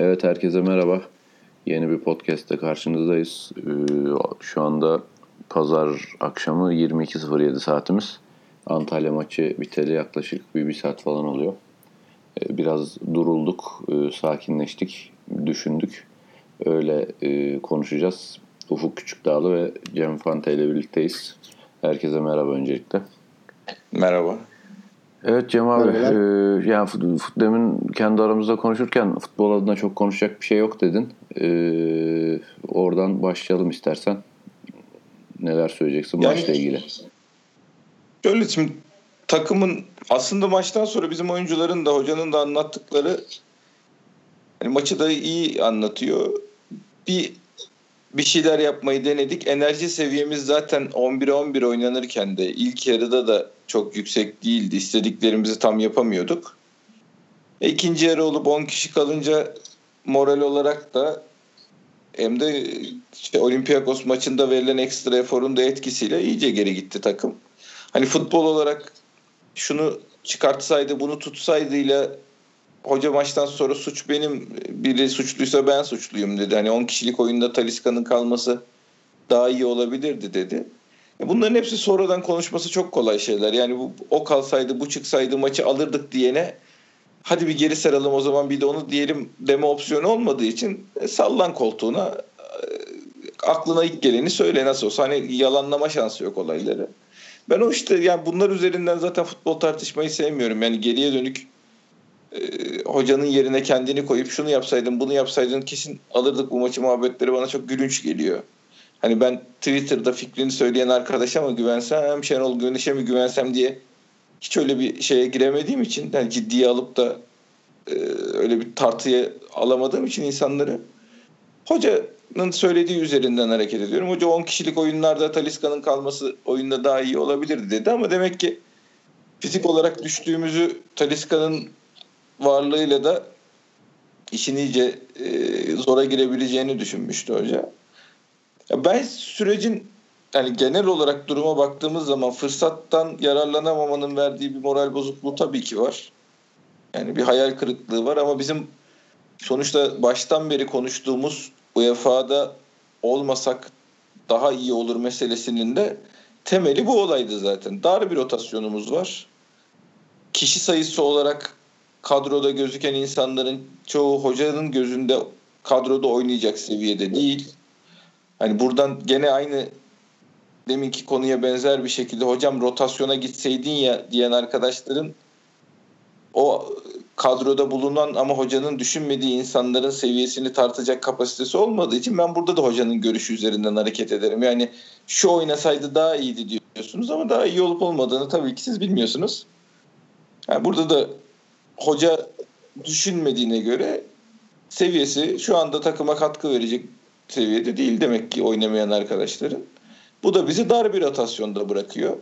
Evet herkese merhaba. Yeni bir podcast'te karşınızdayız. Ee, şu anda pazar akşamı 22.07 saatimiz. Antalya maçı biteli yaklaşık bir, bir saat falan oluyor. Ee, biraz durulduk, e, sakinleştik, düşündük. Öyle e, konuşacağız. Ufuk Küçükdağlı ve Cem Fante ile birlikteyiz. Herkese merhaba öncelikle. Merhaba. Evet Cem abi, e, yani fut, fut, demin kendi aramızda konuşurken futbol adına çok konuşacak bir şey yok dedin. E, oradan başlayalım istersen. Neler söyleyeceksin yani, maçla ilgili? Şöyle şimdi takımın aslında maçtan sonra bizim oyuncuların da hocanın da anlattıkları yani maçı da iyi anlatıyor. Bir bir şeyler yapmayı denedik. Enerji seviyemiz zaten 11'e 11 oynanırken de ilk yarıda da çok yüksek değildi. İstediklerimizi tam yapamıyorduk. E, ikinci yarı olup 10 kişi kalınca moral olarak da hem de işte Olympiakos maçında verilen ekstra eforun da etkisiyle iyice geri gitti takım. Hani futbol olarak şunu çıkartsaydı bunu tutsaydıyla hoca maçtan sonra suç benim biri suçluysa ben suçluyum dedi. Hani 10 kişilik oyunda Taliska'nın kalması daha iyi olabilirdi dedi. Bunların hepsi sonradan konuşması çok kolay şeyler. Yani bu, o kalsaydı bu çıksaydı maçı alırdık diyene hadi bir geri saralım o zaman bir de onu diyelim deme opsiyonu olmadığı için e, sallan koltuğuna e, aklına ilk geleni söyle nasıl olsa hani yalanlama şansı yok olayları. Ben o işte yani bunlar üzerinden zaten futbol tartışmayı sevmiyorum. Yani geriye dönük e, hocanın yerine kendini koyup şunu yapsaydın bunu yapsaydın kesin alırdık bu maçı muhabbetleri bana çok gülünç geliyor. Hani ben Twitter'da fikrini söyleyen arkadaşa mı güvensem, Şenol Güneş'e mi güvensem diye hiç öyle bir şeye giremediğim için yani ciddiye alıp da e, öyle bir tartıya alamadığım için insanları hocanın söylediği üzerinden hareket ediyorum. Hoca 10 kişilik oyunlarda Taliska'nın kalması oyunda daha iyi olabilirdi dedi ama demek ki fizik olarak düştüğümüzü Taliska'nın varlığıyla da işin iyice e, zora girebileceğini düşünmüştü hoca. Ben sürecin yani genel olarak duruma baktığımız zaman fırsattan yararlanamamanın verdiği bir moral bozukluğu tabii ki var. Yani bir hayal kırıklığı var ama bizim sonuçta baştan beri konuştuğumuz UEFA'da olmasak daha iyi olur meselesinin de temeli bu olaydı zaten. Dar bir rotasyonumuz var. Kişi sayısı olarak kadroda gözüken insanların çoğu hocanın gözünde kadroda oynayacak seviyede değil. Hani buradan gene aynı deminki konuya benzer bir şekilde hocam rotasyona gitseydin ya diyen arkadaşların o kadroda bulunan ama hocanın düşünmediği insanların seviyesini tartacak kapasitesi olmadığı için ben burada da hocanın görüşü üzerinden hareket ederim. Yani şu oynasaydı daha iyiydi diyorsunuz ama daha iyi olup olmadığını tabii ki siz bilmiyorsunuz. Yani burada da hoca düşünmediğine göre seviyesi şu anda takıma katkı verecek seviyede değil demek ki oynamayan arkadaşların. Bu da bizi dar bir rotasyonda bırakıyor.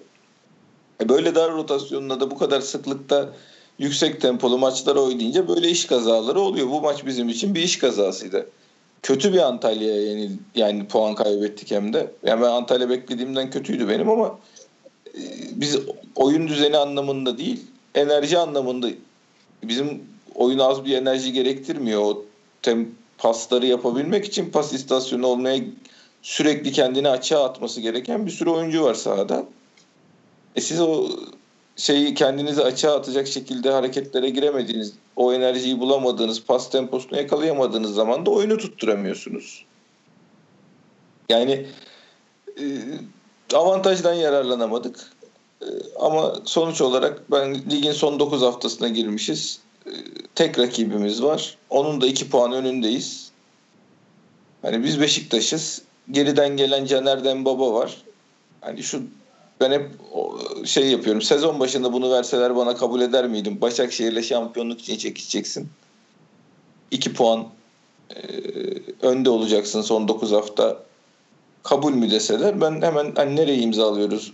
E böyle dar rotasyonla da bu kadar sıklıkta yüksek tempolu maçlar oynayınca böyle iş kazaları oluyor. Bu maç bizim için bir iş kazasıydı. Kötü bir Antalya'ya yenil yani puan kaybettik hem de. Yani ben Antalya beklediğimden kötüydü benim ama e, biz oyun düzeni anlamında değil, enerji anlamında bizim oyun az bir enerji gerektirmiyor. O tem pasları yapabilmek için pas istasyonu olmaya sürekli kendini açığa atması gereken bir sürü oyuncu var sahada. E siz o şeyi kendinizi açığa atacak şekilde hareketlere giremediğiniz, o enerjiyi bulamadığınız, pas temposunu yakalayamadığınız zaman da oyunu tutturamıyorsunuz. Yani e, avantajdan yararlanamadık. E, ama sonuç olarak ben ligin son 9 haftasına girmişiz. Tek rakibimiz var. Onun da 2 puan önündeyiz. Hani biz Beşiktaş'ız. Geriden gelen Caner'den baba var. Hani şu ben hep şey yapıyorum. Sezon başında bunu verseler bana kabul eder miydim? Başakşehir'le şampiyonluk için çekişeceksin. 2 puan e, önde olacaksın son 9 hafta. Kabul mü deseler ben hemen hani nereye imzalıyoruz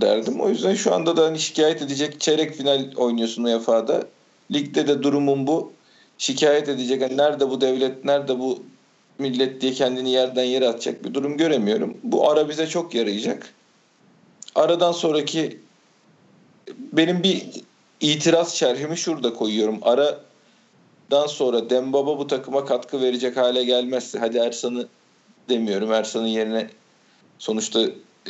derdim. O yüzden şu anda da hani şikayet edecek çeyrek final oynuyorsun UEFA'da. Ligde de durumun bu. Şikayet edecek. Yani nerede bu devlet, nerede bu millet diye kendini yerden yere atacak bir durum göremiyorum. Bu ara bize çok yarayacak. Aradan sonraki benim bir itiraz şerhimi şurada koyuyorum. Ara Aradan sonra Dembaba bu takıma katkı verecek hale gelmezse hadi Ersan'ı demiyorum. Ersan'ın yerine sonuçta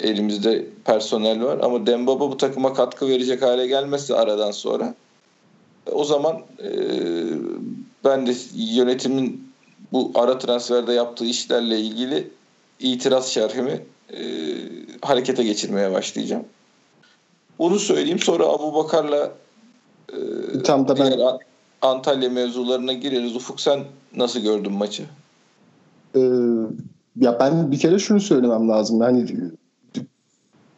elimizde personel var ama Dembaba bu takıma katkı verecek hale gelmezse aradan sonra o zaman e, ben de yönetimin bu ara transferde yaptığı işlerle ilgili itiraz şerhimi e, harekete geçirmeye başlayacağım. Bunu söyleyeyim sonra Abu Bakar'la e, Tam da ben... Antalya mevzularına gireriz. Ufuk sen nasıl gördün maçı? Ee, ya ben bir kere şunu söylemem lazım. Hani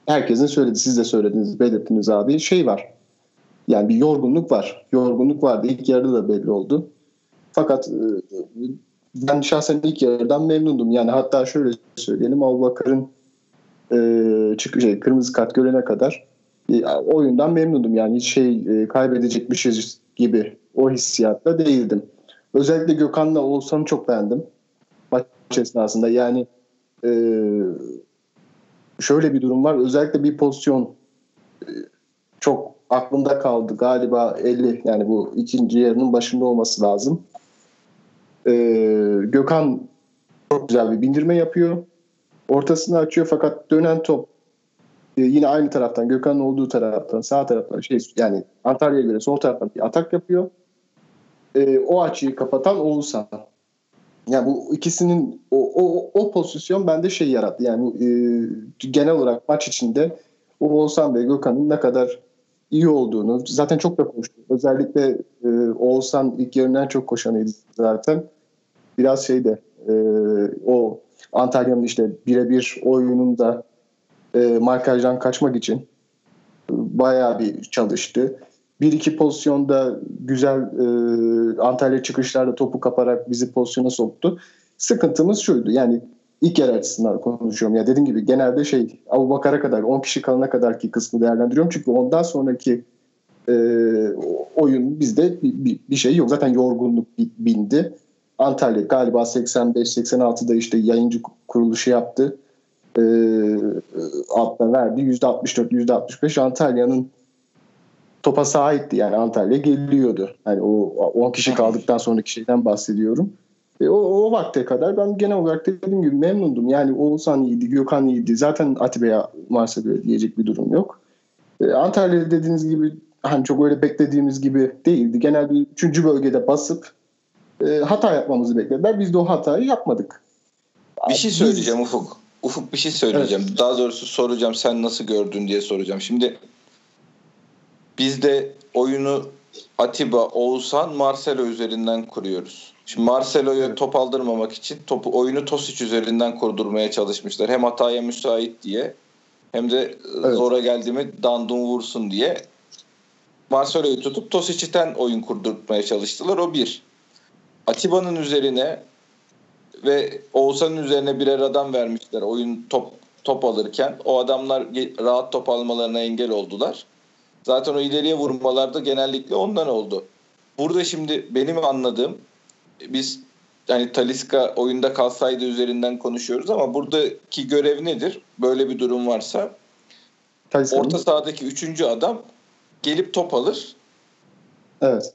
herkesin söyledi, siz de söylediniz, belirttiniz abi. Şey var. Yani bir yorgunluk var. Yorgunluk vardı. İlk yarıda da belli oldu. Fakat e, ben şahsen ilk yarıdan memnundum. Yani hatta şöyle söyleyelim. Abubakar'ın e, çık şey, kırmızı kart görene kadar e, oyundan memnundum. Yani hiç şey e, kaybedecekmişiz gibi o hissiyatla değildim. Özellikle Gökhan'la Oğuzhan'ı çok beğendim maç esnasında. Yani şöyle bir durum var. Özellikle bir pozisyon çok aklımda kaldı. Galiba 50 yani bu ikinci yarının başında olması lazım. E, Gökhan çok güzel bir bindirme yapıyor. Ortasını açıyor fakat dönen top e, yine aynı taraftan Gökhan'ın olduğu taraftan sağ taraftan şey yani Antalya'ya göre sol taraftan bir atak yapıyor. E, o açıyı kapatan Oğuzhan. Yani bu ikisinin o, o, o pozisyon bende şey yarattı. Yani e, genel olarak maç içinde o Oğuzhan ve Gökhan'ın ne kadar iyi olduğunu zaten çok da koştu. Özellikle e, Oğuzhan ilk yarından çok koşanıydı zaten. Biraz şeyde e, o Antalya'nın işte birebir oyununda e, markajdan kaçmak için e, bayağı bir çalıştı. Bir iki pozisyonda güzel e, Antalya çıkışlarda topu kaparak bizi pozisyona soktu. Sıkıntımız şuydu yani ilk yer açısından konuşuyorum. Ya dediğim gibi genelde şey Abu Bakar'a kadar 10 kişi kalana kadar ki kısmı değerlendiriyorum. Çünkü ondan sonraki e, oyun bizde bir, bir, bir şey yok. Zaten yorgunluk bindi. Antalya galiba 85-86'da işte yayıncı kuruluşu yaptı. E, altına verdi. %64-%65 Antalya'nın topa sahipti. Yani Antalya geliyordu. Yani o 10 kişi kaldıktan sonraki şeyden bahsediyorum. E, o, o vakte kadar ben genel olarak dediğim gibi memnundum. Yani Oğuzhan iyiydi, Gökhan iyiydi. Zaten Atiba'ya Marsilya diyecek bir durum yok. E, Antalya'da dediğiniz gibi hani çok öyle beklediğimiz gibi değildi. Genel bir üçüncü bölgede basıp e, hata yapmamızı beklediler. Biz de o hatayı yapmadık. Bir şey söyleyeceğim Biz... Ufuk. Ufuk bir şey söyleyeceğim. Evet. Daha doğrusu soracağım sen nasıl gördün diye soracağım. Şimdi biz de oyunu Atiba, Oğuzhan, Marcelo üzerinden kuruyoruz. Şimdi Marcelo'ya top aldırmamak için topu oyunu Tosic üzerinden kurdurmaya çalışmışlar. Hem hataya müsait diye hem de evet. zora geldi mi dandun vursun diye. Marcelo'yu tutup Tosic'ten oyun kurdurmaya çalıştılar. O bir. Atiba'nın üzerine ve Oğuzhan'ın üzerine birer adam vermişler oyun top top alırken. O adamlar rahat top almalarına engel oldular. Zaten o ileriye vurmalarda genellikle ondan oldu. Burada şimdi benim anladığım biz yani Taliska oyunda kalsaydı üzerinden konuşuyoruz ama buradaki görev nedir? Böyle bir durum varsa Taliska orta sahadaki üçüncü adam gelip top alır. Evet.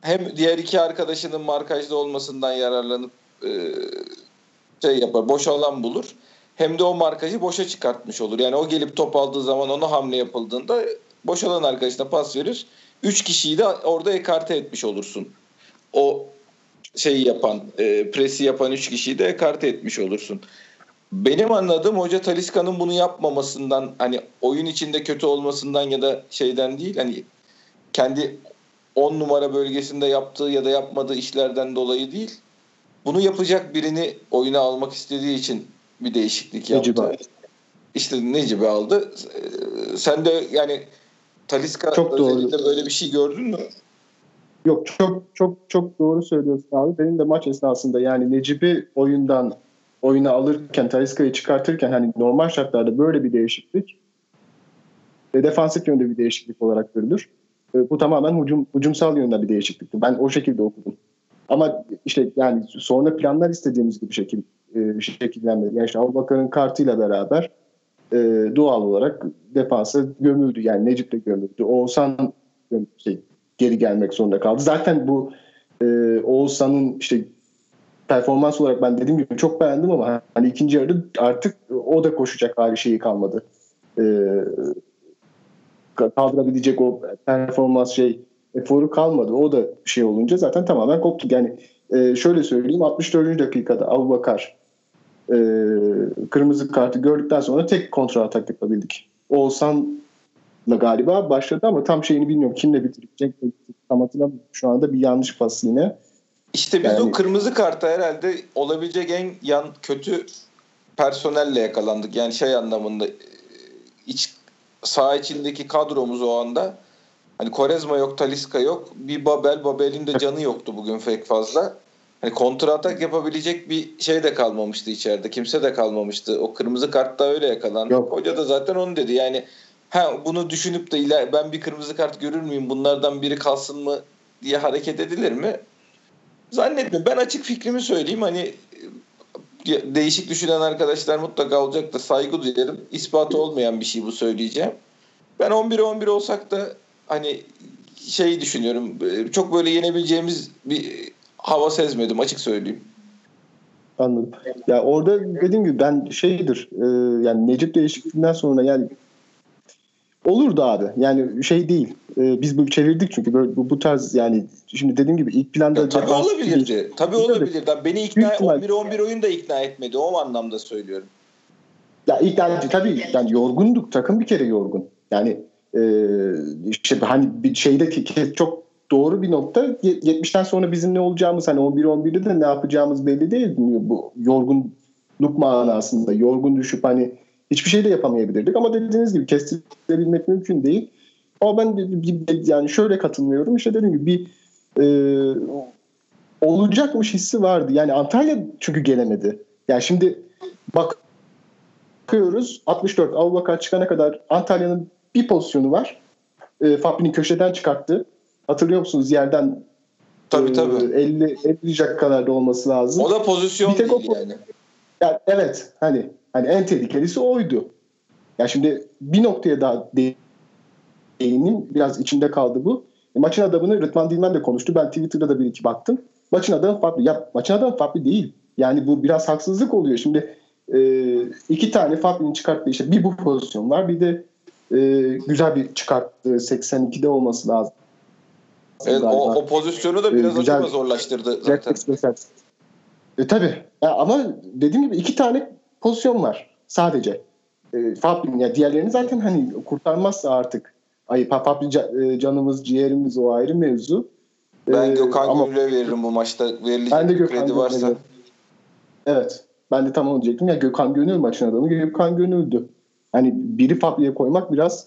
Hem diğer iki arkadaşının markajda olmasından yararlanıp e, şey yapar, boş alan bulur. Hem de o markajı boşa çıkartmış olur. Yani o gelip top aldığı zaman ona hamle yapıldığında boş alan arkadaşına pas verir. Üç kişiyi de orada ekarte etmiş olursun. O şeyi yapan, e, presi yapan üç kişiyi de ekarte etmiş olursun. Benim anladığım hoca Taliska'nın bunu yapmamasından hani oyun içinde kötü olmasından ya da şeyden değil hani kendi 10 numara bölgesinde yaptığı ya da yapmadığı işlerden dolayı değil. Bunu yapacak birini oyuna almak istediği için bir değişiklik yaptı. Necibe. İşte Necip'i aldı. Sen de yani Taliska Çok özellikle doğru. böyle bir şey gördün mü? Yok çok çok çok doğru söylüyorsun abi. Benim de maç esnasında yani Necip'i oyundan oyuna alırken Taliska'yı çıkartırken hani normal şartlarda böyle bir değişiklik ve defansif yönde bir değişiklik olarak görülür. E, bu tamamen hücum, hücumsal yönde bir değişiklikti. Ben o şekilde okudum. Ama işte yani sonra planlar istediğimiz gibi şekil e, şekillenmedi. Yani işte Abubakar'ın kartıyla beraber e, doğal olarak defansa gömüldü. Yani Necip de gömüldü. Oğuzhan şey, geri gelmek zorunda kaldı. Zaten bu e, Oğuzhan'ın işte performans olarak ben dediğim gibi çok beğendim ama hani ikinci yarıda artık o da koşacak hali şeyi kalmadı. E, kaldırabilecek o performans şey eforu kalmadı. O da şey olunca zaten tamamen koptu. Yani e, şöyle söyleyeyim 64. dakikada Abu e, kırmızı kartı gördükten sonra tek kontrol atak yapabildik. Oğuzhan'la galiba başladı ama tam şeyini bilmiyorum. Kimle bitirecek tam hatırlamıyorum. Şu anda bir yanlış pas yine. İşte biz yani, o kırmızı karta herhalde olabilecek en yan kötü personelle yakalandık. Yani şey anlamında e, iç saha içindeki kadromuz o anda hani Korezma yok, Taliska yok. Bir Babel, Babel'in de canı yoktu bugün pek fazla. Hani kontra atak yapabilecek bir şey de kalmamıştı içeride. Kimse de kalmamıştı. O kırmızı kartta öyle yakalandı. Yok. Hoca da zaten onu dedi. Yani ha bunu düşünüp de iler, ben bir kırmızı kart görür müyüm? Bunlardan biri kalsın mı diye hareket edilir mi? Zannetmiyorum. Ben açık fikrimi söyleyeyim. Hani değişik düşünen arkadaşlar mutlaka olacak da saygı duyarım. İspatı olmayan bir şey bu söyleyeceğim. Ben 11'e 11 olsak da hani şey düşünüyorum. Çok böyle yenebileceğimiz bir hava sezmedim açık söyleyeyim. Anladım. Ya orada dediğim gibi ben şeydir e, yani Necip değişikliğinden sonra yani olurdu abi. Yani şey değil. E, biz bu çevirdik çünkü böyle bu, bu tarz yani şimdi dediğim gibi ilk planda ya, tabii olabilirdi. Değil. Tabii olabilirdi. Beni ikna 11 11 oyun da ikna etmedi. O anlamda söylüyorum. Ya ilk yani tabii yani yorgunduk. Takım bir kere yorgun. Yani e, işte hani bir şeyde çok doğru bir nokta. 70'ten sonra bizim ne olacağımız hani 11-11'de de ne yapacağımız belli değil. Bu yorgunluk manasında yorgun düşüp hani hiçbir şey de yapamayabilirdik ama dediğiniz gibi kestirebilmek mümkün değil. Ama ben yani şöyle katılmıyorum. İşte dediğim gibi bir e, olacakmış hissi vardı. Yani Antalya çünkü gelemedi. Yani şimdi bak bakıyoruz 64 Avubakar çıkana kadar Antalya'nın bir pozisyonu var. E, Fabri'nin köşeden çıkarttı. Hatırlıyor musunuz yerden tabii, e, tabii. 50 50 dakikalarda olması lazım. O da pozisyon bir tek değil o, yani. yani. Evet hani hani en tehlikelisi oydu. Ya şimdi bir noktaya daha değineyim. Biraz içinde kaldı bu. E, maçın adamını Rıdvan Dilmen de konuştu. Ben Twitter'da da bir iki baktım. Maçın adamı farklı. Ya maçın adamı farklı değil. Yani bu biraz haksızlık oluyor. Şimdi e, iki tane Fabri'nin çıkarttığı işte bir bu pozisyon var. Bir de e, güzel bir çıkarttı. 82'de olması lazım. Evet, o, o pozisyonu da biraz güzel, zorlaştırdı zaten. E, tabii. Ya, ama dediğim gibi iki tane pozisyon var sadece. E, Fabri, ya diğerlerini zaten hani kurtarmazsa artık ay Fabri e, canımız ciğerimiz o ayrı mevzu. Ben e, Gökhan ama, Gönül'e veririm bu maçta. Verilecek ben de Gökhan kredi varsa. Gönül. Evet. Ben de tam onu diyecektim. Ya Gökhan Gönül maçın adamı Gökhan Gönül'dü. Hani biri Fabri'ye koymak biraz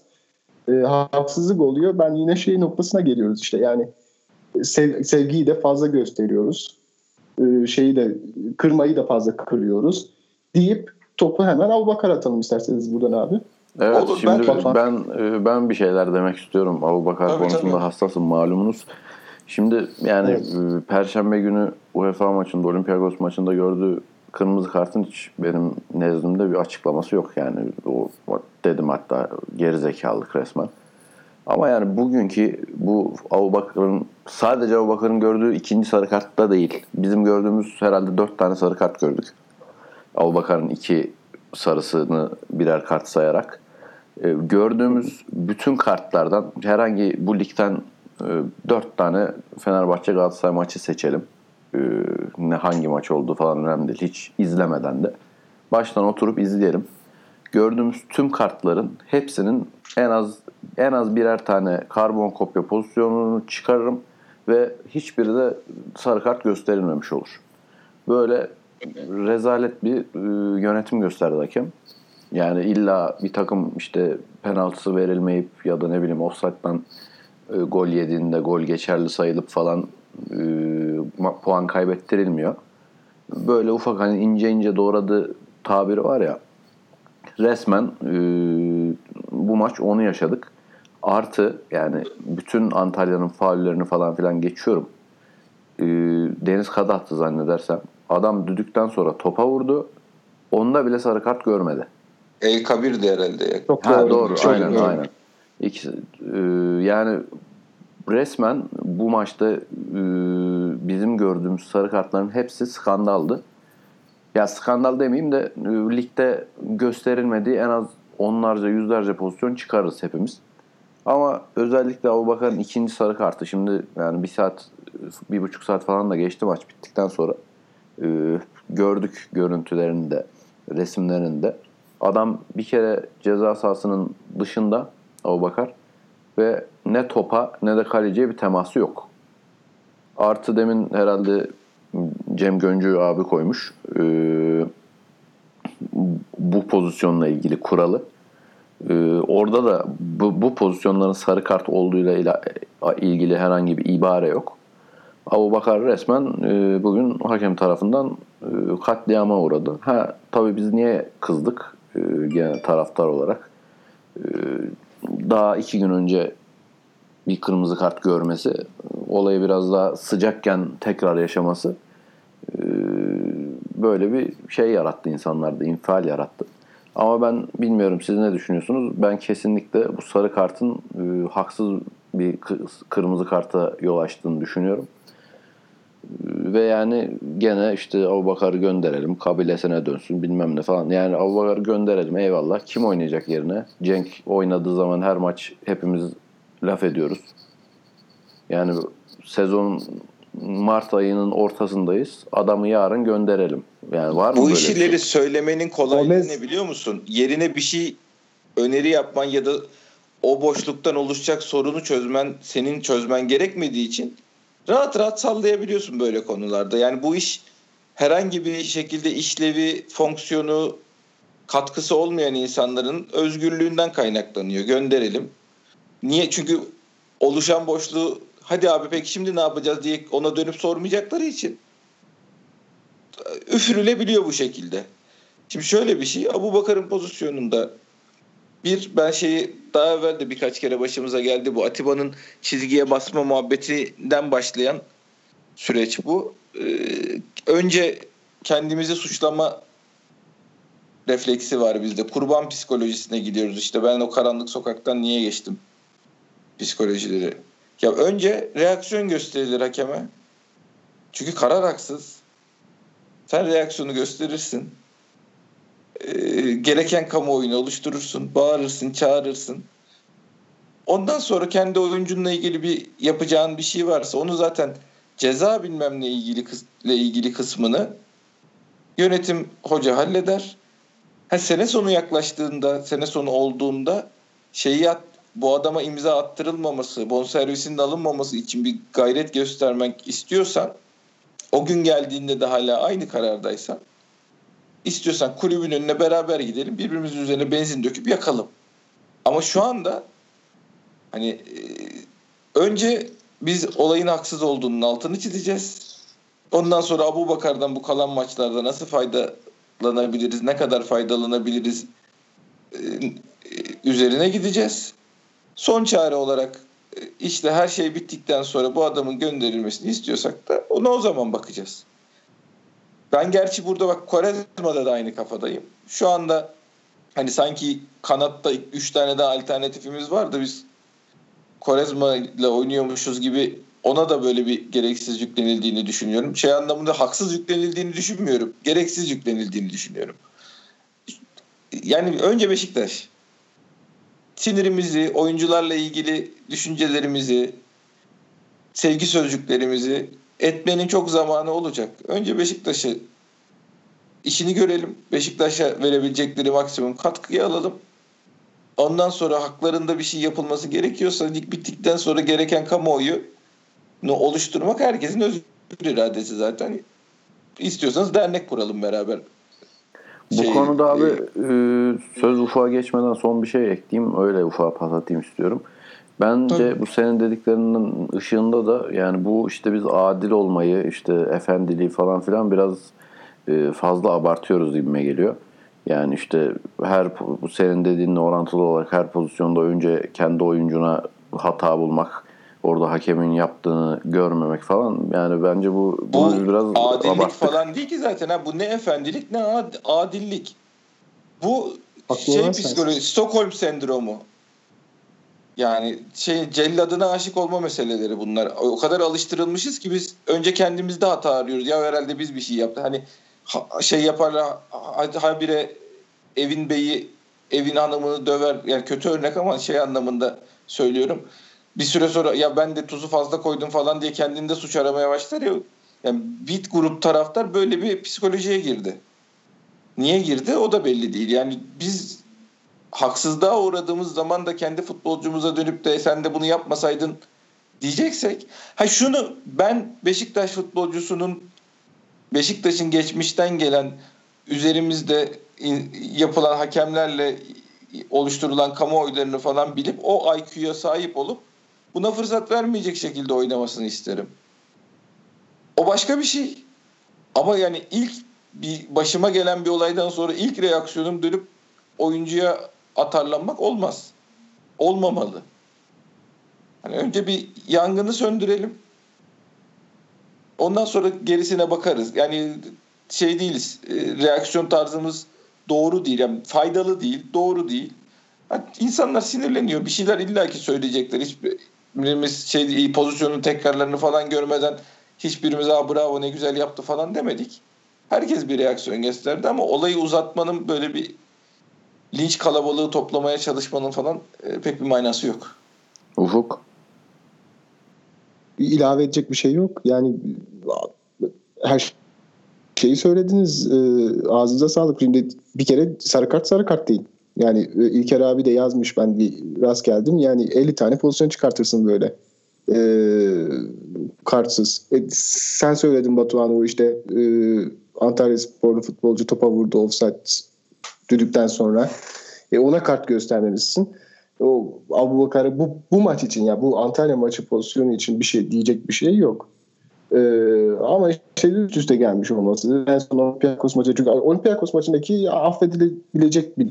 e, haksızlık oluyor. Ben yine şey noktasına geliyoruz işte yani sev, sevgiyi de fazla gösteriyoruz. E, şeyi de kırmayı da fazla kırıyoruz deyip topu hemen Abubakar atalım isterseniz buradan abi. Evet Olur, şimdi ben, ben e, ben bir şeyler demek istiyorum. Tabii, konusunda tabii. hassasım malumunuz. Şimdi yani evet. E, Perşembe günü UEFA maçında Olympiakos maçında gördüğü kırmızı kartın hiç benim nezdimde bir açıklaması yok yani. O dedim hatta gerizekalılık resmen. Ama yani bugünkü bu Abubakar'ın sadece Abubakar'ın gördüğü ikinci sarı kartta değil. Bizim gördüğümüz herhalde dört tane sarı kart gördük. Abubakar'ın iki sarısını birer kart sayarak. Ee, gördüğümüz bütün kartlardan herhangi bu ligden e, dört tane Fenerbahçe Galatasaray maçı seçelim. E, ne hangi maç oldu falan önemli değil. Hiç izlemeden de. Baştan oturup izleyelim. Gördüğümüz tüm kartların hepsinin en az en az birer tane karbon kopya pozisyonunu çıkarırım ve hiçbiri de sarı kart gösterilmemiş olur. Böyle rezalet bir e, yönetim gösterdi hakem. Yani illa bir takım işte penaltısı verilmeyip ya da ne bileyim offside'dan e, gol yediğinde gol geçerli sayılıp falan e, puan kaybettirilmiyor. Böyle ufak hani ince ince doğradı tabiri var ya resmen e, bu maç onu yaşadık. Artı yani bütün Antalya'nın faullerini falan filan geçiyorum. E, Deniz Kadahtı zannedersem. Adam düdükten sonra topa vurdu. Onda bile sarı kart görmedi. El Kabir'di herhalde. Çok ha, doğru. doğru. Aynen, aynen. İkisi, e, yani resmen bu maçta e, bizim gördüğümüz sarı kartların hepsi skandaldı. Ya skandal demeyeyim de e, ligde gösterilmediği en az onlarca yüzlerce pozisyon çıkarırız hepimiz. Ama özellikle Abu Bakar'ın ikinci sarı kartı şimdi yani bir saat bir buçuk saat falan da geçti maç bittikten sonra e, gördük görüntülerinde resimlerinde adam bir kere ceza sahasının dışında Abu Bakar ve ne topa ne de kaleciye bir teması yok. Artı demin herhalde Cem Göncü abi koymuş. Ee, bu pozisyonla ilgili kuralı. Ee, orada da bu, bu pozisyonların sarı kart olduğuyla ilgili herhangi bir ibare yok. Abu Bakar resmen e, bugün hakem tarafından e, katliama uğradı. Ha tabii biz niye kızdık e, gene taraftar olarak? Daha iki gün önce bir kırmızı kart görmesi, olayı biraz daha sıcakken tekrar yaşaması böyle bir şey yarattı insanlarda, infial yarattı. Ama ben bilmiyorum siz ne düşünüyorsunuz? Ben kesinlikle bu sarı kartın haksız bir kırmızı karta yol açtığını düşünüyorum. Ve yani gene işte Abu Bakar'ı gönderelim, kabilesine dönsün bilmem ne falan. Yani Abu Bakar'ı gönderelim eyvallah. Kim oynayacak yerine? Cenk oynadığı zaman her maç hepimiz laf ediyoruz. Yani sezon Mart ayının ortasındayız. Adamı yarın gönderelim. Yani var Bu mı işleri şey? söylemenin kolaylığı ne biliyor musun? Yerine bir şey öneri yapman ya da o boşluktan oluşacak sorunu çözmen, senin çözmen gerekmediği için rahat rahat sallayabiliyorsun böyle konularda. Yani bu iş herhangi bir şekilde işlevi, fonksiyonu, katkısı olmayan insanların özgürlüğünden kaynaklanıyor. Gönderelim. Niye? Çünkü oluşan boşluğu hadi abi peki şimdi ne yapacağız diye ona dönüp sormayacakları için üfürülebiliyor bu şekilde. Şimdi şöyle bir şey Abu Bakar'ın pozisyonunda bir ben şeyi daha evvel de birkaç kere başımıza geldi bu Atiba'nın çizgiye basma muhabbetinden başlayan süreç bu. Ee, önce kendimizi suçlama refleksi var bizde. Kurban psikolojisine gidiyoruz. İşte ben o karanlık sokaktan niye geçtim psikolojileri. Ya önce reaksiyon gösterilir hakeme. Çünkü karar haksız. Sen reaksiyonu gösterirsin. Ee, gereken kamuoyunu oluşturursun. Bağırırsın, çağırırsın. Ondan sonra kendi oyuncunla ilgili bir yapacağın bir şey varsa onu zaten ceza bilmem ne ilgili ile ilgili kısmını yönetim hoca halleder. Ha, sene sonu yaklaştığında, sene sonu olduğunda şeyi at, bu adama imza attırılmaması, bonservisinin alınmaması için bir gayret göstermek istiyorsan o gün geldiğinde de hala aynı karardaysan istiyorsan kulübün önüne beraber gidelim birbirimizin üzerine benzin döküp yakalım. Ama şu anda hani e, önce biz olayın haksız olduğunun altını çizeceğiz. Ondan sonra Abu Bakar'dan bu kalan maçlarda nasıl faydalanabiliriz, ne kadar faydalanabiliriz e, e, üzerine gideceğiz. Son çare olarak işte her şey bittikten sonra bu adamın gönderilmesini istiyorsak da ona o zaman bakacağız. Ben gerçi burada bak Quaresma'da da aynı kafadayım. Şu anda hani sanki kanatta 3 tane daha alternatifimiz var da biz Quaresma ile oynuyormuşuz gibi ona da böyle bir gereksiz yüklenildiğini düşünüyorum. Şey anlamında haksız yüklenildiğini düşünmüyorum. Gereksiz yüklenildiğini düşünüyorum. Yani önce Beşiktaş sinirimizi, oyuncularla ilgili düşüncelerimizi, sevgi sözcüklerimizi etmenin çok zamanı olacak. Önce Beşiktaş'ı işini görelim. Beşiktaş'a verebilecekleri maksimum katkıyı alalım. Ondan sonra haklarında bir şey yapılması gerekiyorsa lig bittikten sonra gereken kamuoyu oluşturmak herkesin özgür iradesi zaten. İstiyorsanız dernek kuralım beraber. Bu şey, konuda abi e, söz ufağa geçmeden son bir şey ekleyeyim. Öyle ufağa pas atayım istiyorum. Bence Tabii. bu senin dediklerinin ışığında da yani bu işte biz adil olmayı işte efendiliği falan filan biraz e, fazla abartıyoruz gibime geliyor. Yani işte her bu senin dediğinle orantılı olarak her pozisyonda önce kendi oyuncuna hata bulmak, orada hakemin yaptığını görmemek falan yani bence bu, bu, bu biraz adillik abarttık. falan değil ki zaten ha bu ne efendilik ne ad, adillik. Bu Haklı şey psikoloji Stockholm sendromu. Yani şey celladına aşık olma meseleleri bunlar. O kadar alıştırılmışız ki biz önce kendimizde hata arıyoruz. Ya herhalde biz bir şey yaptık. Hani şey yaparlar habire evin beyi evin hanımını döver. Yani kötü örnek ama şey anlamında söylüyorum. Bir süre sonra ya ben de tuzu fazla koydum falan diye kendinde suç aramaya başlar ya. Yani bir grup taraftar böyle bir psikolojiye girdi. Niye girdi o da belli değil. Yani biz haksızlığa uğradığımız zaman da kendi futbolcumuza dönüp de sen de bunu yapmasaydın diyeceksek ha şunu ben Beşiktaş futbolcusunun Beşiktaş'ın geçmişten gelen üzerimizde yapılan hakemlerle oluşturulan kamuoylarını falan bilip o IQ'ya sahip olup buna fırsat vermeyecek şekilde oynamasını isterim. O başka bir şey. Ama yani ilk bir başıma gelen bir olaydan sonra ilk reaksiyonum dönüp oyuncuya atarlanmak olmaz. Olmamalı. Hani önce bir yangını söndürelim. Ondan sonra gerisine bakarız. Yani şey değiliz. E, reaksiyon tarzımız doğru değil. Yani faydalı değil, doğru değil. Yani insanlar sinirleniyor. Bir şeyler illaki söyleyecekler. Hiçbirimiz şey pozisyonun tekrarlarını falan görmeden hiçbirimiz Aa, bravo ne güzel yaptı falan demedik. Herkes bir reaksiyon gösterdi ama olayı uzatmanın böyle bir linç kalabalığı toplamaya çalışmanın falan e, pek bir manası yok. Ufuk? ilave edecek bir şey yok. Yani her şeyi söylediniz. E, ağzınıza sağlık. Şimdi bir kere sarı kart sarı kart değil. Yani e, İlker abi de yazmış ben bir rast geldim. Yani 50 tane pozisyon çıkartırsın böyle. E, kartsız. E, sen söyledin Batuhan o işte e, Antalya sporlu futbolcu topa vurdu offside düdükten sonra. E, ona kart göstermemişsin o Abu Bakar'ı bu, bu maç için ya bu Antalya maçı pozisyonu için bir şey diyecek bir şey yok. Ee, ama işte üst üste gelmiş olması. En son Olympiakos maçı çünkü Olympiakos maçındaki affedilebilecek bir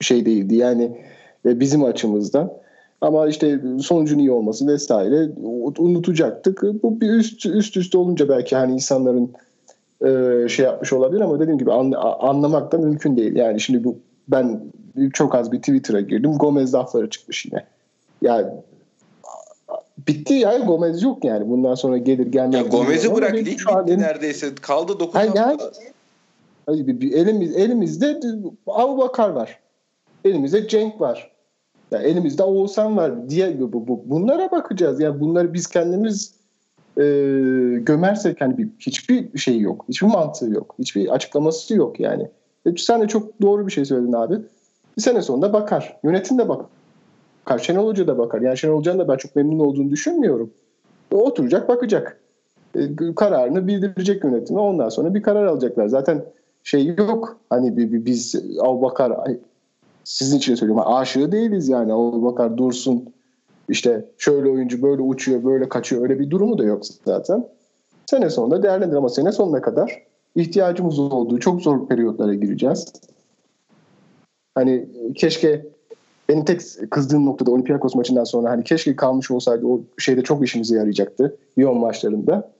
şey değildi. Yani e, bizim açımızdan. Ama işte sonucun iyi olması vesaire unutacaktık. Bu bir üst üst üste olunca belki hani insanların e, şey yapmış olabilir ama dediğim gibi an, anlamak da mümkün değil. Yani şimdi bu ben çok az bir Twitter'a girdim. Gomez lafları çıkmış yine. Yani bitti ya Gomez yok yani. Bundan sonra gelir gelmez. Ya Gomez'i bırak lig bitti an, neredeyse. Kaldı 9 yani, yani, bir, bir elimiz, elimizde Abu Bakar var. Elimizde Cenk var. Ya elimizde Oğuzhan var. Diye bu, bu, bunlara bakacağız. Ya yani bunları biz kendimiz e, gömersek hani bir, hiçbir şey yok. Hiçbir mantığı yok. Hiçbir açıklaması yok yani. E, sen de çok doğru bir şey söyledin abi. Bir sene sonunda bakar. Yönetim de bakar. Şenol Hoca da bakar. Yani Şenol Hoca'nın da ben çok memnun olduğunu düşünmüyorum. O oturacak bakacak. E, kararını bildirecek yönetime. Ondan sonra bir karar alacaklar. Zaten şey yok. Hani bir, bir, biz Bakar sizin için söylüyorum. Aşığı değiliz yani. Bakar dursun. İşte şöyle oyuncu böyle uçuyor, böyle kaçıyor. Öyle bir durumu da yok zaten. Sene sonunda değerlendir ama sene sonuna kadar ihtiyacımız olduğu çok zor periyotlara gireceğiz. Hani keşke benim tek kızdığım noktada Olympiakos maçından sonra hani keşke kalmış olsaydı o şeyde çok işimize yarayacaktı Lyon maçlarında.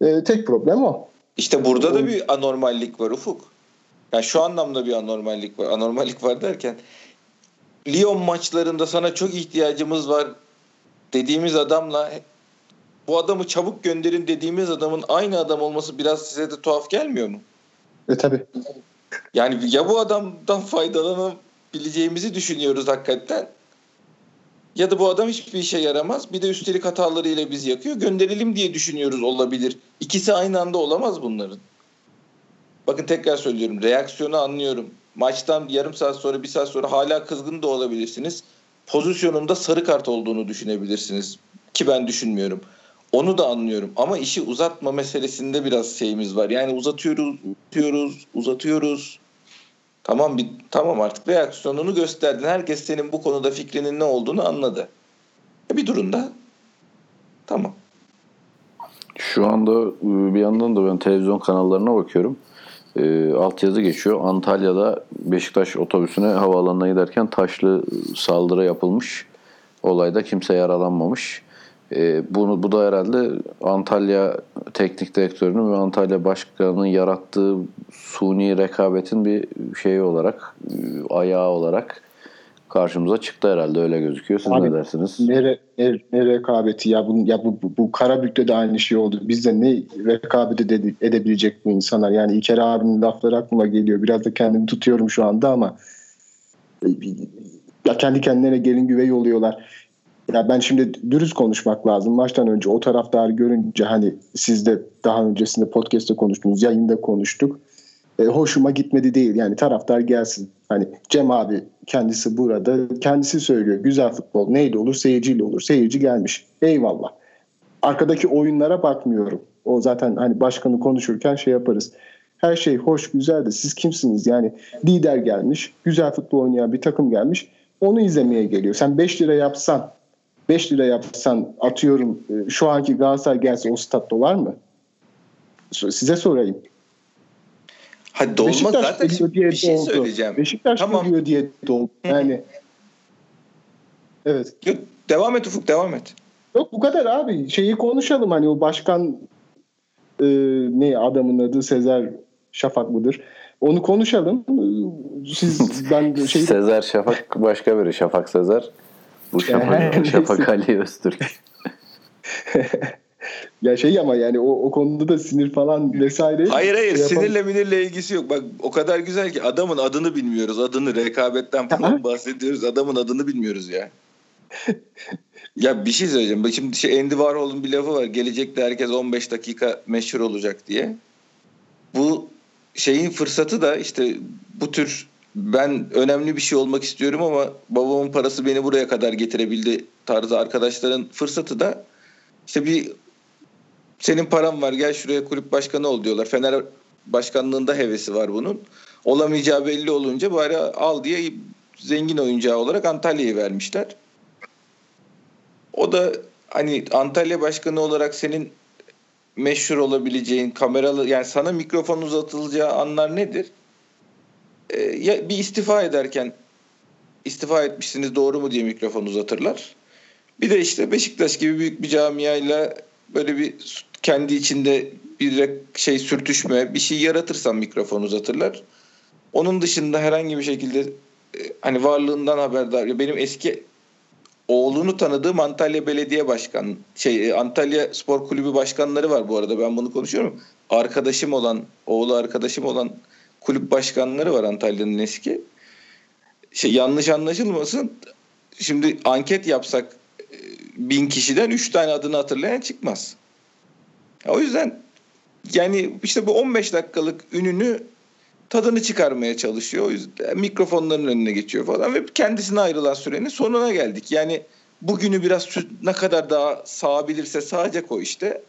Ee, tek problem o. İşte burada da bir anormallik var Ufuk. Yani şu anlamda bir anormallik var. Anormallik var derken Lyon maçlarında sana çok ihtiyacımız var dediğimiz adamla bu adamı çabuk gönderin dediğimiz adamın aynı adam olması biraz size de tuhaf gelmiyor mu? E tabi. Yani ya bu adamdan faydalanabileceğimizi düşünüyoruz hakikaten ya da bu adam hiçbir işe yaramaz. Bir de üstelik hatalarıyla bizi yakıyor. Gönderelim diye düşünüyoruz olabilir. İkisi aynı anda olamaz bunların. Bakın tekrar söylüyorum. Reaksiyonu anlıyorum. Maçtan yarım saat sonra bir saat sonra hala kızgın da olabilirsiniz. Pozisyonunda sarı kart olduğunu düşünebilirsiniz. Ki ben düşünmüyorum. Onu da anlıyorum ama işi uzatma meselesinde biraz şeyimiz var. Yani uzatıyoruz, uzatıyoruz, uzatıyoruz. Tamam bir tamam artık reaksiyonunu gösterdin. Herkes senin bu konuda fikrinin ne olduğunu anladı. E bir durumda tamam. Şu anda ıı, bir yandan da ben televizyon kanallarına bakıyorum. E, altyazı geçiyor. Antalya'da Beşiktaş otobüsüne havaalanına giderken taşlı saldırı yapılmış. Olayda kimse yaralanmamış. E, bunu bu da herhalde Antalya teknik direktörünün ve Antalya başkanının yarattığı suni rekabetin bir şeyi olarak, e, ayağı olarak karşımıza çıktı herhalde öyle gözüküyor. Siz Abi, ne dersiniz? Ne, ne, ne rekabeti ya bu ya bu, bu, bu Karabük'te de aynı şey oldu. Bizde ne rekabet ede, edebilecek bu insanlar? Yani İlker abinin lafları aklıma geliyor. Biraz da kendimi tutuyorum şu anda ama ya kendi kendilerine gelin güvey oluyorlar. Ya ben şimdi dürüst konuşmak lazım. Maçtan önce o taraftarı görünce hani siz de daha öncesinde podcast'te konuştunuz, yayında konuştuk. E, hoşuma gitmedi değil. Yani taraftar gelsin. Hani Cem abi kendisi burada. Kendisi söylüyor. Güzel futbol neyle olur? Seyirciyle olur. Seyirci gelmiş. Eyvallah. Arkadaki oyunlara bakmıyorum. O zaten hani başkanı konuşurken şey yaparız. Her şey hoş güzel de siz kimsiniz? Yani lider gelmiş. Güzel futbol oynayan bir takım gelmiş. Onu izlemeye geliyor. Sen 5 lira yapsan 5 lira yapsan atıyorum e, şu anki Galatasaray gelse o statta var mı? Size sorayım. Hadi dolma Beşiktaş zaten geliyor diye bir şey doldu. söyleyeceğim. Beşiktaş Tamam. geliyor diye doldu. Yani evet. Yok, devam et Ufuk devam et. Yok bu kadar abi. Şeyi konuşalım hani o başkan e, ne adamın adı Sezer Şafak mıdır? Onu konuşalım. Siz ben şey Sezer Şafak başka biri. Şafak Sezer. Bu Şafak. Şafak Ali Öztürk. Ya şey ama yani o, o konuda da sinir falan vesaire. Hayır hayır şey sinirle minirle ilgisi yok. Bak o kadar güzel ki adamın adını bilmiyoruz. Adını rekabetten falan bahsediyoruz. Adamın adını bilmiyoruz ya. ya bir şey söyleyeceğim. Bak şimdi şey Andy Warhol'un bir lafı var. Gelecekte herkes 15 dakika meşhur olacak diye. Bu şeyin fırsatı da işte bu tür ben önemli bir şey olmak istiyorum ama babamın parası beni buraya kadar getirebildi tarzı arkadaşların fırsatı da işte bir senin paran var gel şuraya kulüp başkanı ol diyorlar. Fener başkanlığında hevesi var bunun. Olamayacağı belli olunca bari al diye zengin oyuncağı olarak Antalya'yı vermişler. O da hani Antalya başkanı olarak senin meşhur olabileceğin kameralı yani sana mikrofon uzatılacağı anlar nedir? Ee, ya bir istifa ederken istifa etmişsiniz doğru mu diye mikrofon uzatırlar. Bir de işte Beşiktaş gibi büyük bir camiayla böyle bir kendi içinde bir şey sürtüşme bir şey yaratırsan mikrofon uzatırlar. Onun dışında herhangi bir şekilde e, hani varlığından haberdar. Benim eski oğlunu tanıdığım Antalya Belediye Başkan şey e, Antalya Spor Kulübü başkanları var bu arada ben bunu konuşuyorum. Arkadaşım olan oğlu arkadaşım olan kulüp başkanları var Antalya'nın eski. Şey yanlış anlaşılmasın. Şimdi anket yapsak e, bin kişiden üç tane adını hatırlayan çıkmaz. O yüzden yani işte bu 15 dakikalık ününü tadını çıkarmaya çalışıyor. O yüzden mikrofonların önüne geçiyor falan ve kendisine ayrılan sürenin sonuna geldik. Yani bugünü biraz ne kadar daha sağabilirse sağacak o işte.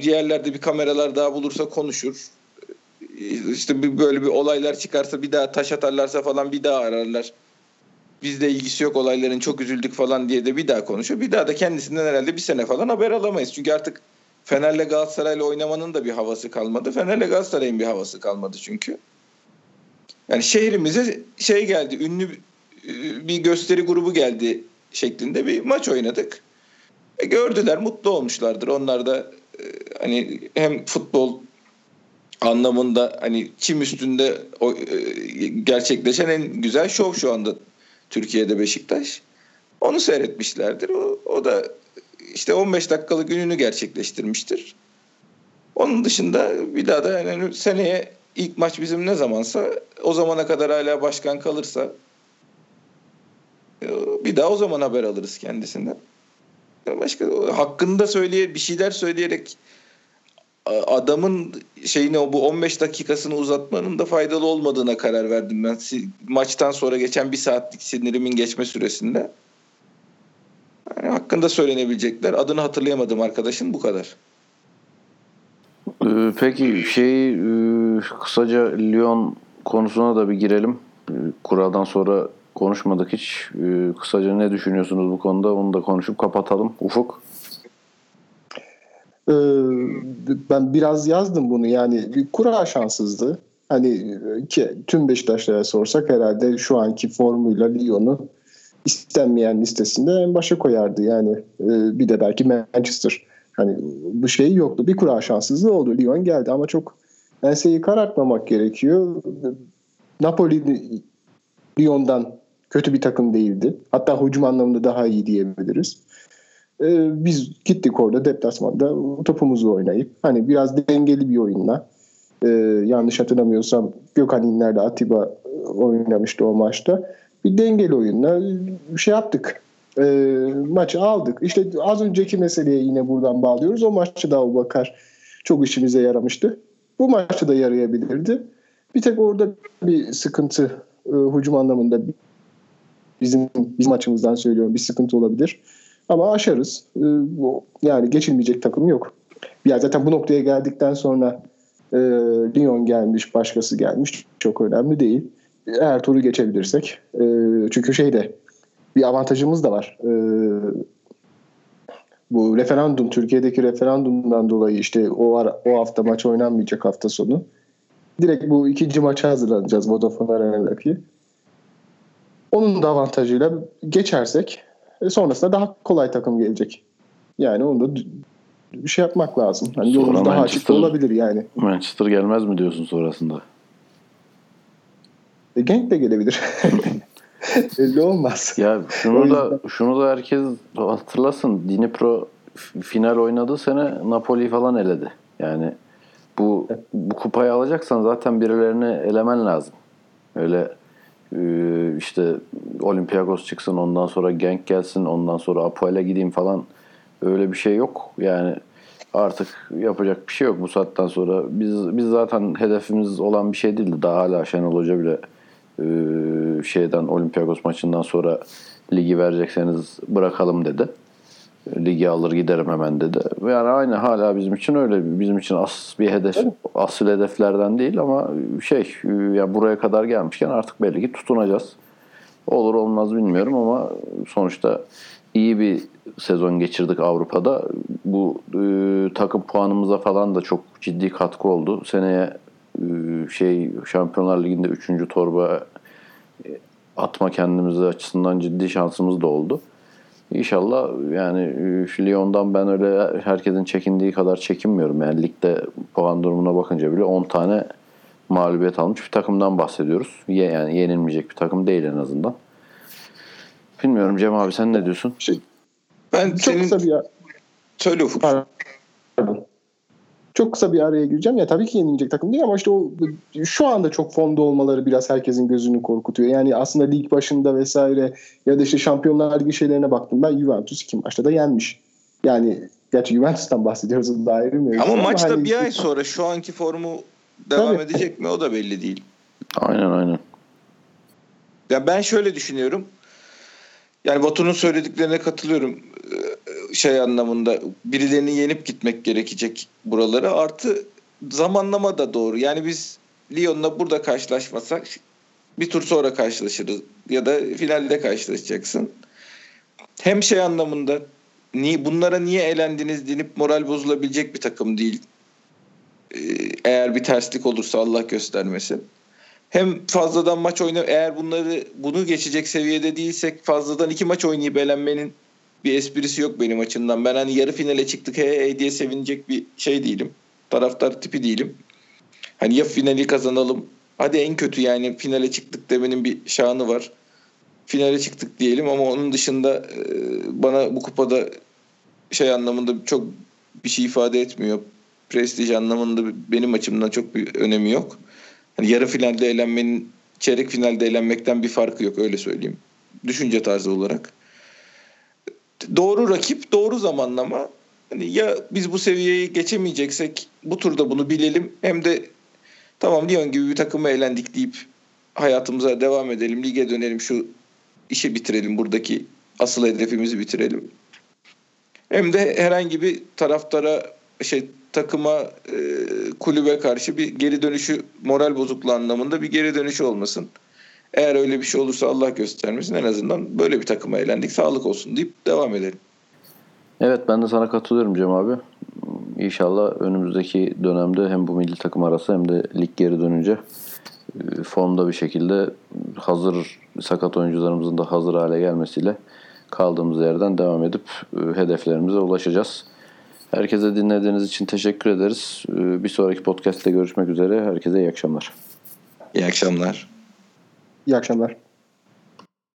Diğerlerde bir kameralar daha bulursa konuşur. İşte böyle bir olaylar çıkarsa bir daha taş atarlarsa falan bir daha ararlar. Bizde ilgisi yok olayların çok üzüldük falan diye de bir daha konuşuyor. Bir daha da kendisinden herhalde bir sene falan haber alamayız. Çünkü artık Fener'le Galatasaray'la oynamanın da bir havası kalmadı. Fener'le Galatasaray'ın bir havası kalmadı çünkü. Yani şehrimize şey geldi, ünlü bir gösteri grubu geldi şeklinde bir maç oynadık. E gördüler, mutlu olmuşlardır. Onlar da e, hani hem futbol anlamında hani çim üstünde o, e, gerçekleşen en güzel şov şu anda Türkiye'de Beşiktaş. Onu seyretmişlerdir. O, o da işte 15 dakikalık gününü gerçekleştirmiştir. Onun dışında bir daha da yani seneye ilk maç bizim ne zamansa o zamana kadar hala başkan kalırsa bir daha o zaman haber alırız kendisinden. Başka hakkında söyleye bir şeyler söyleyerek adamın şeyini bu 15 dakikasını uzatmanın da faydalı olmadığına karar verdim ben. Maçtan sonra geçen bir saatlik sinirimin geçme süresinde. Yani hakkında söylenebilecekler. Adını hatırlayamadım arkadaşın bu kadar. Ee, peki şey kısaca Lyon konusuna da bir girelim. Kura'dan sonra konuşmadık hiç. Kısaca ne düşünüyorsunuz bu konuda? Onu da konuşup kapatalım. Ufuk. Ee, ben biraz yazdım bunu yani bir kura şanssızlığı. Hani ki tüm Beşiktaşlara sorsak herhalde şu anki formuyla Lyon'u istenmeyen listesinde en başa koyardı. Yani e, bir de belki Manchester. Hani bu şey yoktu. Bir kura şanssızlığı oldu. Lyon geldi ama çok enseyi karartmamak gerekiyor. Napoli Lyon'dan kötü bir takım değildi. Hatta hücum anlamında daha iyi diyebiliriz. Ee, biz gittik orada deplasmanda topumuzu oynayıp hani biraz dengeli bir oyunla e, yanlış hatırlamıyorsam Gökhan İnler'de Atiba oynamıştı o maçta. Bir dengeli oyunla şey yaptık. E, maçı aldık. İşte az önceki meseleye yine buradan bağlıyoruz. O maçta da Abu Bakar çok işimize yaramıştı. Bu maçta da yarayabilirdi. Bir tek orada bir sıkıntı e, hücum anlamında bizim bizim açımızdan söylüyorum bir sıkıntı olabilir. Ama aşarız. E, yani geçilmeyecek takım yok. Ya zaten bu noktaya geldikten sonra e, Lyon gelmiş, başkası gelmiş. Çok önemli değil. Eğer turu geçebilirsek. E, çünkü şeyde bir avantajımız da var. E, bu referandum, Türkiye'deki referandumdan dolayı işte o ara, o hafta maç oynanmayacak hafta sonu. Direkt bu ikinci maça hazırlanacağız Vodafone Arena'daki. Onun da avantajıyla geçersek e, sonrasında daha kolay takım gelecek. Yani onu da bir şey yapmak lazım. Hani yolumuz daha açık olabilir yani. Manchester gelmez mi diyorsun sonrasında? E, Genk de gelebilir. Belli olmaz. Ya şunu da şunu da herkes hatırlasın. Dnipro final oynadığı sene Napoli falan eledi. Yani bu bu kupayı alacaksan zaten birilerini elemen lazım. Öyle e, işte Olympiakos çıksın ondan sonra Genk gelsin ondan sonra Apoel'e gideyim falan öyle bir şey yok. Yani artık yapacak bir şey yok bu saatten sonra. Biz biz zaten hedefimiz olan bir şey değildi. Daha hala Şenol Hoca bile e, şeyden Olympiakos maçından sonra ligi verecekseniz bırakalım dedi. Ligi alır giderim hemen dedi. Yani aynı hala bizim için öyle. Bizim için as bir hedef, asıl hedeflerden değil ama şey ya buraya kadar gelmişken artık belli ki tutunacağız. Olur olmaz bilmiyorum ama sonuçta iyi bir sezon geçirdik Avrupa'da. Bu e, takım puanımıza falan da çok ciddi katkı oldu. Seneye şey Şampiyonlar Ligi'nde 3. torba e, atma kendimize açısından ciddi şansımız da oldu. İnşallah yani e, Lyon'dan ben öyle herkesin çekindiği kadar çekinmiyorum. Yani ligde puan durumuna bakınca bile 10 tane mağlubiyet almış bir takımdan bahsediyoruz. Yani yenilmeyecek bir takım değil en azından. Bilmiyorum Cem abi sen ne diyorsun? Şey, ben çok senin... kısa bir söyle Ufuk. Pardon. Çok kısa bir araya gireceğim. Ya tabii ki yenilecek takım değil ama işte o şu anda çok formda olmaları biraz herkesin gözünü korkutuyor. Yani aslında lig başında vesaire ya da işte Şampiyonlar Ligi şeylerine baktım. Ben Juventus iki maçta da yenmiş. Yani gerçi Juventus'tan bahsediyoruz da ayrı mı? Ama, ama maçta hani, bir ay sonra şu anki formu devam tabii. edecek mi o da belli değil. Aynen aynen. Ya ben şöyle düşünüyorum. Yani Batu'nun söylediklerine katılıyorum ee, şey anlamında birilerini yenip gitmek gerekecek buralara artı zamanlama da doğru. Yani biz Lyon'la burada karşılaşmasak bir tur sonra karşılaşırız ya da finalde karşılaşacaksın. Hem şey anlamında niye bunlara niye elendiniz denip moral bozulabilecek bir takım değil. Ee, eğer bir terslik olursa Allah göstermesin hem fazladan maç oynayıp eğer bunları bunu geçecek seviyede değilsek fazladan iki maç oynayıp elenmenin bir esprisi yok benim açımdan. Ben hani yarı finale çıktık hey, hey diye sevinecek bir şey değilim. Taraftar tipi değilim. Hani ya finali kazanalım. Hadi en kötü yani finale çıktık demenin bir şanı var. Finale çıktık diyelim ama onun dışında e, bana bu kupada şey anlamında çok bir şey ifade etmiyor. Prestij anlamında benim açımdan çok bir önemi yok. Hani yarı finalde eğlenmenin çeyrek finalde eğlenmekten bir farkı yok öyle söyleyeyim. Düşünce tarzı olarak. Doğru rakip, doğru zamanlama. Hani ya biz bu seviyeyi geçemeyeceksek bu turda bunu bilelim. Hem de tamam Lyon gibi bir takımı eğlendik deyip hayatımıza devam edelim. Lige dönelim şu işi bitirelim. Buradaki asıl hedefimizi bitirelim. Hem de herhangi bir taraftara şey takıma e, kulübe karşı bir geri dönüşü moral bozukluğu anlamında bir geri dönüşü olmasın. Eğer öyle bir şey olursa Allah göstermesin en azından böyle bir takıma eğlendik sağlık olsun deyip devam edelim. Evet ben de sana katılıyorum Cem abi. İnşallah önümüzdeki dönemde hem bu milli takım arası hem de lig geri dönünce e, formda bir şekilde hazır sakat oyuncularımızın da hazır hale gelmesiyle kaldığımız yerden devam edip e, hedeflerimize ulaşacağız. Herkese dinlediğiniz için teşekkür ederiz. Ee, bir sonraki podcast'te görüşmek üzere. Herkese iyi akşamlar. İyi akşamlar. İyi akşamlar.